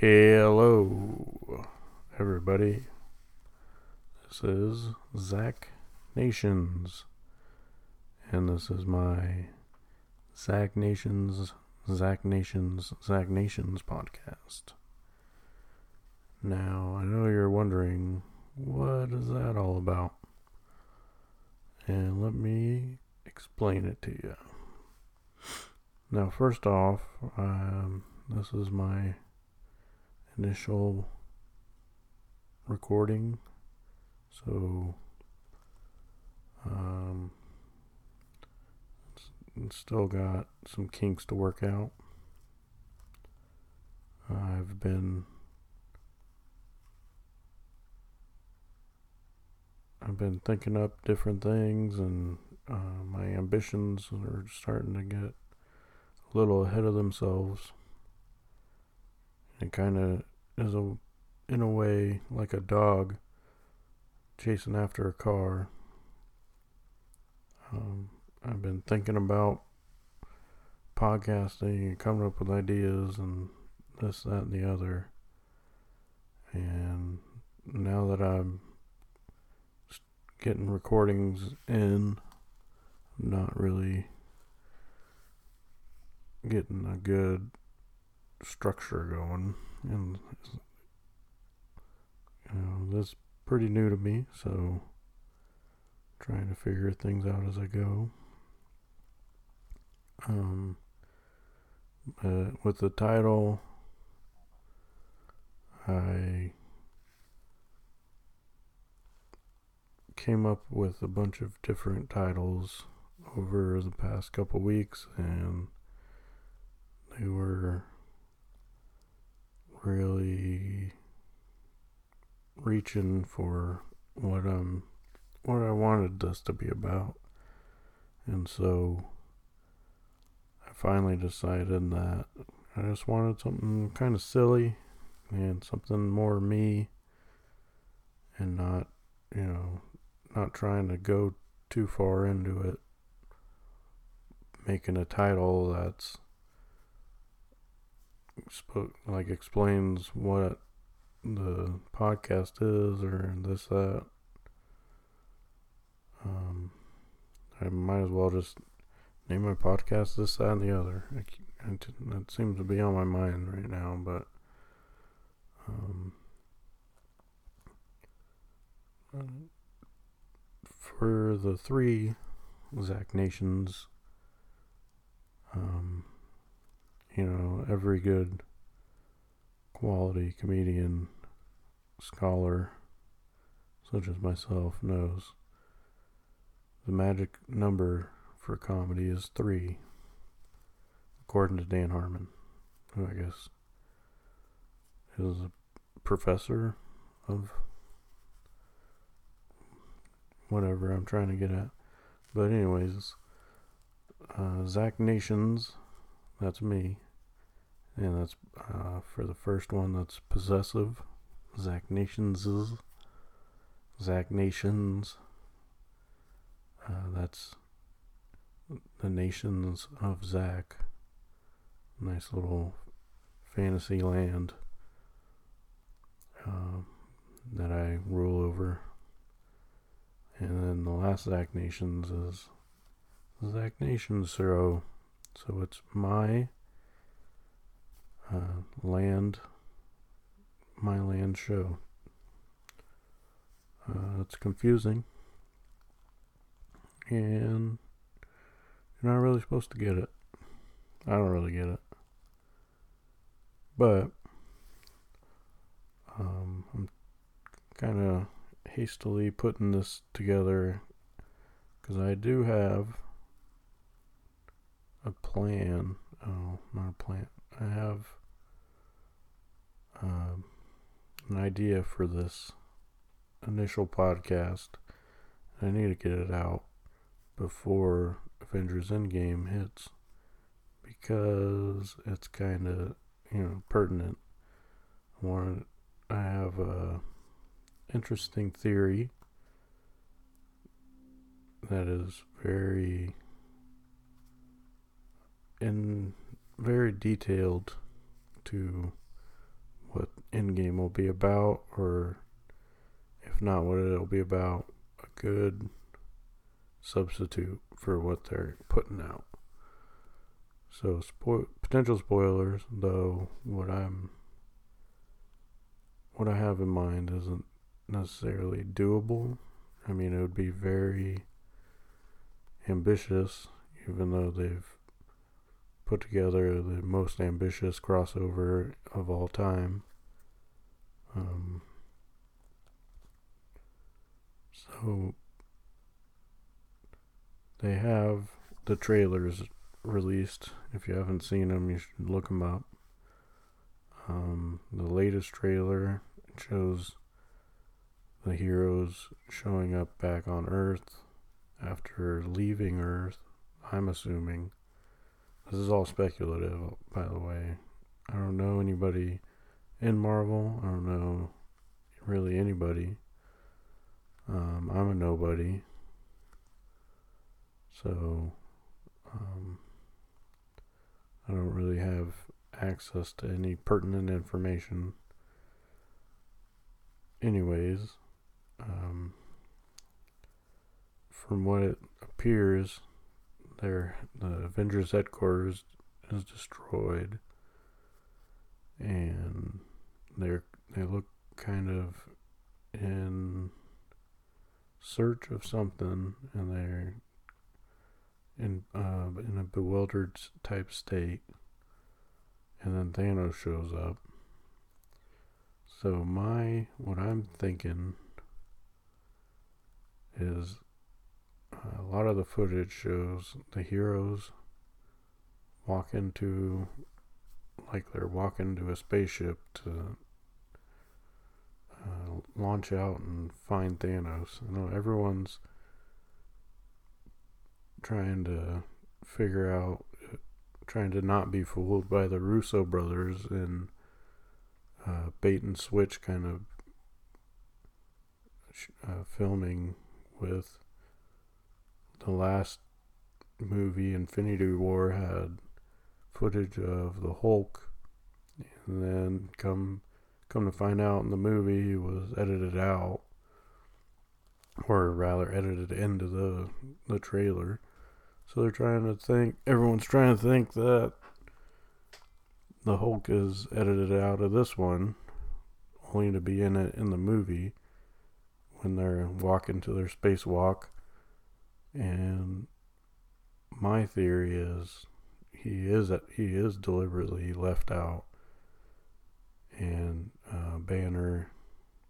Hello, everybody. This is Zach Nations, and this is my Zach Nations, Zach Nations, Zach Nations podcast. Now, I know you're wondering, what is that all about? And let me explain it to you. Now, first off, um, this is my initial recording. So, um, still got some kinks to work out. I've been I've been thinking up different things, and uh, my ambitions are starting to get a little ahead of themselves. It kind of is a, in a way, like a dog chasing after a car. Um, I've been thinking about podcasting and coming up with ideas and this, that, and the other. And now that I'm getting recordings in, I'm not really getting a good structure going and you know this pretty new to me so trying to figure things out as I go. Um uh, with the title I came up with a bunch of different titles over the past couple weeks and they were really reaching for what um what I wanted this to be about. And so I finally decided that I just wanted something kind of silly and something more me and not, you know, not trying to go too far into it. Making a title that's spoke like explains what the podcast is or this that. Um, I might as well just name my podcast this, that, and the other. that seems to be on my mind right now, but um, for the three Zach Nations, um, you know, every good quality comedian, scholar, such as myself, knows the magic number for comedy is three, according to Dan Harmon, who I guess is a professor of whatever I'm trying to get at. But, anyways, uh, Zach Nations that's me. And that's uh, for the first one, that's possessive. Zach Nations. Zach Nations. Uh, that's the nations of Zach. Nice little fantasy land uh, that I rule over. And then the last Zach Nations is Zach Nations Zero. So it's my uh, land, my land show. Uh, it's confusing, and you're not really supposed to get it. I don't really get it, but um, I'm kind of hastily putting this together because I do have a plan. Oh, not a plan. I have um, an idea for this initial podcast. I need to get it out before Avengers Endgame hits because it's kind of you know pertinent. I I have a interesting theory that is very in very detailed to what Endgame will be about, or if not, what it'll be about. A good substitute for what they're putting out. So, spo- potential spoilers, though, what I'm what I have in mind isn't necessarily doable. I mean, it would be very ambitious, even though they've put together the most ambitious crossover of all time. Um, so they have the trailers released. If you haven't seen them, you should look them up. Um, the latest trailer shows the heroes showing up back on Earth after leaving Earth. I'm assuming this is all speculative, by the way. I don't know anybody in Marvel. I don't know really anybody. Um, I'm a nobody. So, um, I don't really have access to any pertinent information. Anyways, um, from what it appears, their the Avengers headquarters is destroyed, and they're they look kind of in search of something, and they're in uh, in a bewildered type state, and then Thanos shows up. So my what I'm thinking is a lot of the footage shows the heroes walk into like they're walking to a spaceship to uh, launch out and find Thanos. You know everyone's trying to figure out, trying to not be fooled by the Russo brothers in uh, bait and switch kind of uh, filming with the last movie, Infinity War, had footage of the Hulk, and then come come to find out in the movie, was edited out, or rather edited into the the trailer. So they're trying to think. Everyone's trying to think that the Hulk is edited out of this one, only to be in it in the movie when they're walking to their spacewalk and my theory is he is he is deliberately left out, and uh, Banner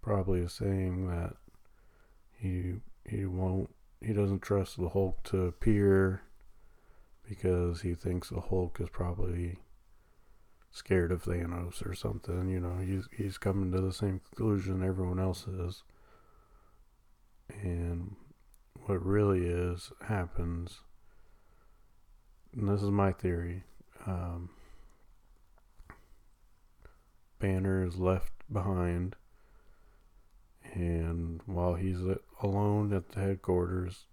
probably is saying that he he won't he doesn't trust the Hulk to appear because he thinks the Hulk is probably scared of Thanos or something. You know, he's he's coming to the same conclusion everyone else is. And what really is happens, and this is my theory. Um, Banner is left behind, and while he's alone at the headquarters,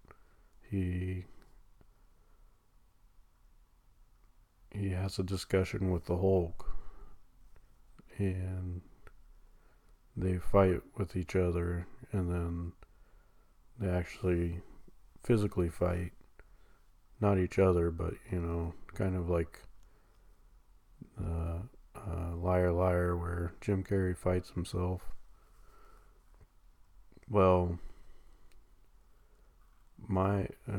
he he has a discussion with the Hulk, and they fight with each other, and then they actually physically fight. Not each other, but, you know, kind of like uh, uh, Liar Liar, where Jim Carrey fights himself. Well, my uh,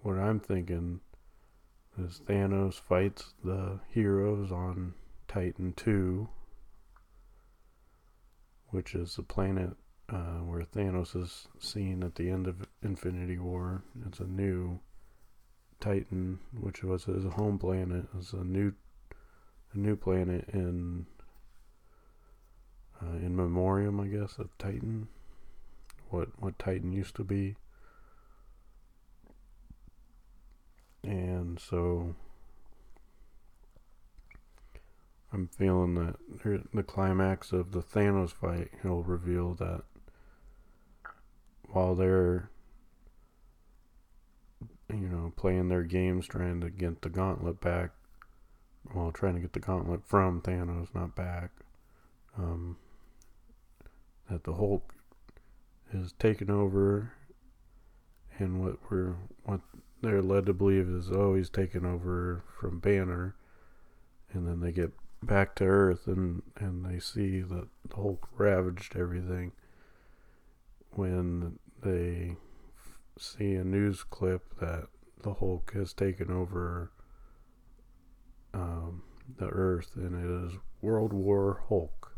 what I'm thinking is Thanos fights the heroes on Titan 2, which is the planet uh, where Thanos is seen at the end of Infinity War. It's a new Titan, which was his home planet. It's a new, a new planet in uh, in memoriam, I guess, of Titan. What what Titan used to be. And so I'm feeling that the climax of the Thanos fight, he'll reveal that while they're you know playing their games trying to get the gauntlet back well trying to get the gauntlet from Thanos not back um, that the Hulk is taken over, and what we're what they're led to believe is oh he's taken over from Banner, and then they get back to Earth and and they see that the Hulk ravaged everything. When they see a news clip that the Hulk has taken over um, the Earth, and it is World War Hulk,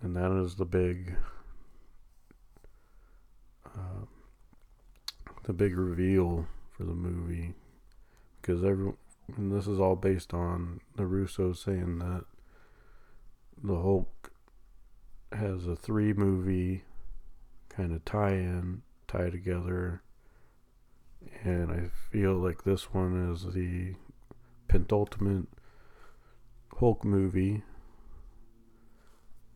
and that is the big. Uh, the big reveal for the movie because every and this is all based on the Russo saying that the Hulk has a three movie kind of tie in, tie together. And I feel like this one is the penultimate Hulk movie.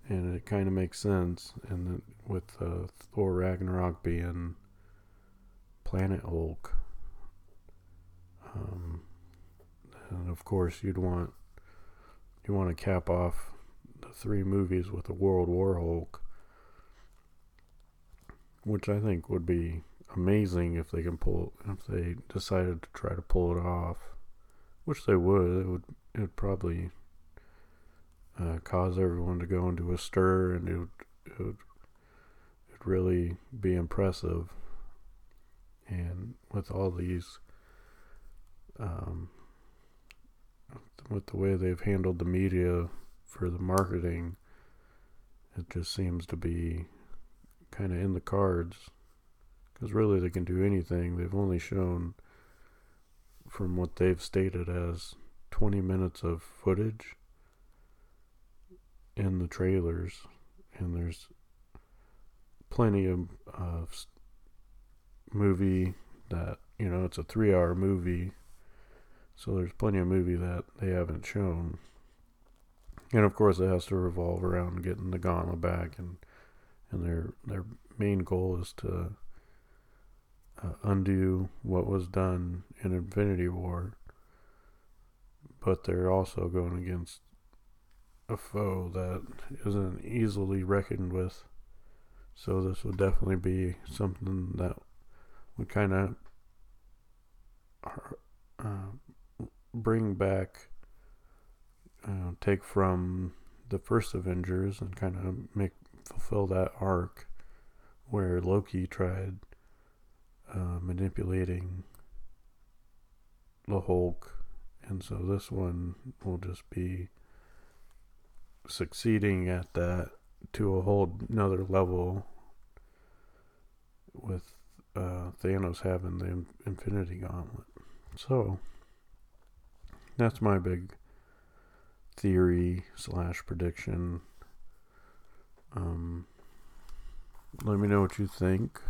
And it kind of makes sense. And with uh, Thor Ragnarok being Planet Hulk. Um, and of course, you'd want you want to cap off the three movies with a World War Hulk, which I think would be amazing if they can pull if they decided to try to pull it off, which they would. It would it would probably uh, cause everyone to go into a stir, and it would, it would it'd really be impressive and with all these um, with the way they've handled the media for the marketing it just seems to be kind of in the cards because really they can do anything. They've only shown from what they've stated as 20 minutes of footage in the trailers and there's plenty of uh, movie that you know it's a three hour movie so there's plenty of movie that they haven't shown. And of course it has to revolve around getting the gauntlet back and and their their main goal is to uh, undo what was done in Infinity War but they're also going against a foe that isn't easily reckoned with. So this would definitely be something that would kind of uh, bring back, uh, take from the first Avengers and kind of make fulfill that arc where Loki tried uh, manipulating the Hulk, and so this one will just be succeeding at that to a whole another level with uh, Thanos having the Infinity Gauntlet. So that's my big theory slash prediction. Um, let me know what you think.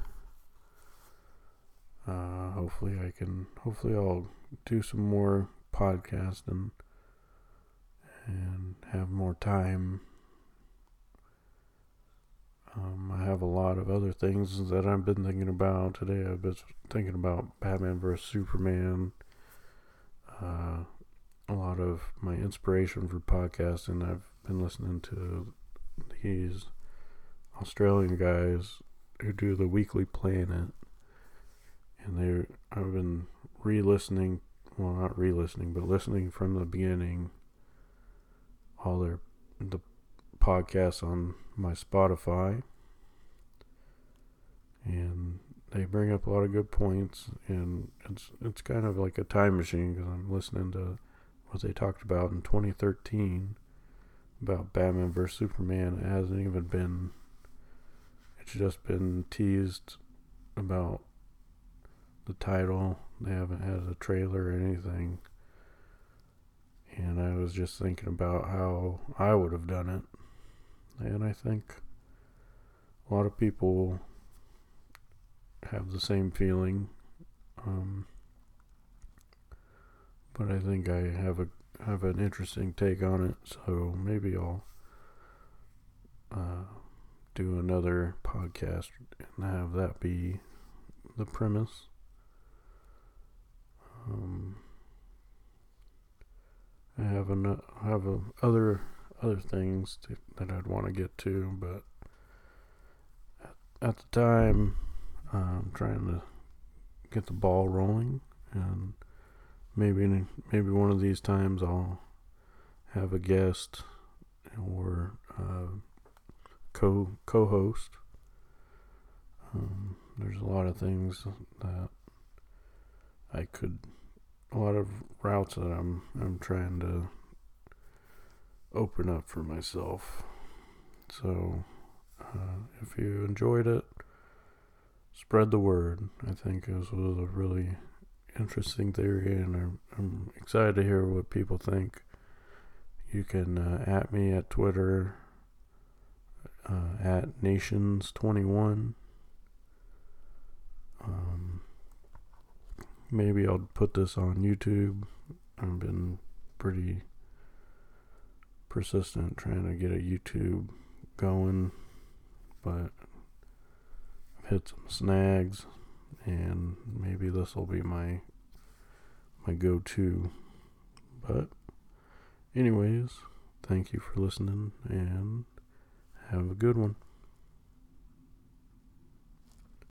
Uh, hopefully, I can. Hopefully, I'll do some more podcasting and have more time um, I have a lot of other things that I've been thinking about today. I've been thinking about Batman vs Superman. Uh, a lot of my inspiration for podcasting. I've been listening to these Australian guys who do the Weekly Planet, and they I've been re-listening. Well, not re-listening, but listening from the beginning. All their the podcasts on my Spotify. And they bring up a lot of good points, and it's it's kind of like a time machine because I'm listening to what they talked about in 2013 about Batman vs Superman. It hasn't even been. Just been teased about the title. They haven't had a trailer or anything. And I was just thinking about how I would have done it and I think a lot of people have the same feeling. Um, but I think I have a have an interesting take on it, so maybe I'll uh, do another podcast and have that be the premise. Um, I have an have a other other things to, that I'd want to get to, but at, at the time, I'm trying to get the ball rolling, and maybe maybe one of these times I'll have a guest or uh, co co-host. Um, there's a lot of things that I could, a lot of routes that I'm I'm trying to open up for myself. So, uh, if you enjoyed it, spread the word. I think this was a really interesting theory, and I'm, I'm excited to hear what people think. You can uh, at me at Twitter uh, at Nations21. Um, maybe I'll put this on YouTube. I've been pretty persistent trying to get a YouTube going, but I've hit some snags, and maybe this will be my my go-to. But, anyways, thank you for listening, and have a good one.